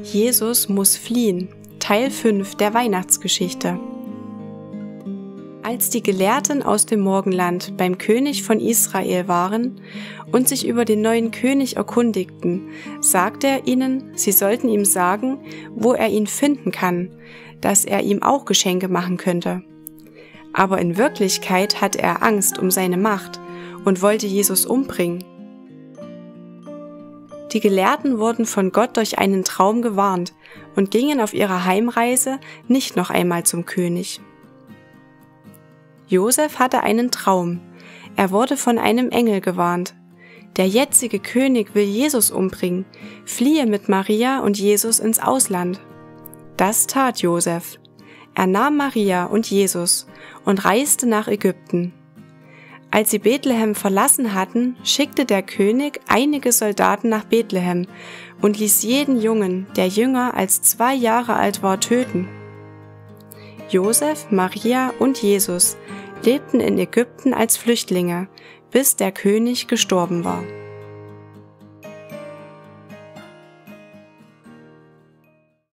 Jesus muss fliehen. Teil 5 der Weihnachtsgeschichte. Als die Gelehrten aus dem Morgenland beim König von Israel waren und sich über den neuen König erkundigten, sagte er ihnen, sie sollten ihm sagen, wo er ihn finden kann, dass er ihm auch Geschenke machen könnte. Aber in Wirklichkeit hatte er Angst um seine Macht und wollte Jesus umbringen. Die Gelehrten wurden von Gott durch einen Traum gewarnt und gingen auf ihrer Heimreise nicht noch einmal zum König. Josef hatte einen Traum. Er wurde von einem Engel gewarnt. Der jetzige König will Jesus umbringen, fliehe mit Maria und Jesus ins Ausland. Das tat Josef. Er nahm Maria und Jesus und reiste nach Ägypten. Als sie Bethlehem verlassen hatten, schickte der König einige Soldaten nach Bethlehem und ließ jeden Jungen, der jünger als zwei Jahre alt war, töten. Josef, Maria und Jesus lebten in Ägypten als Flüchtlinge, bis der König gestorben war.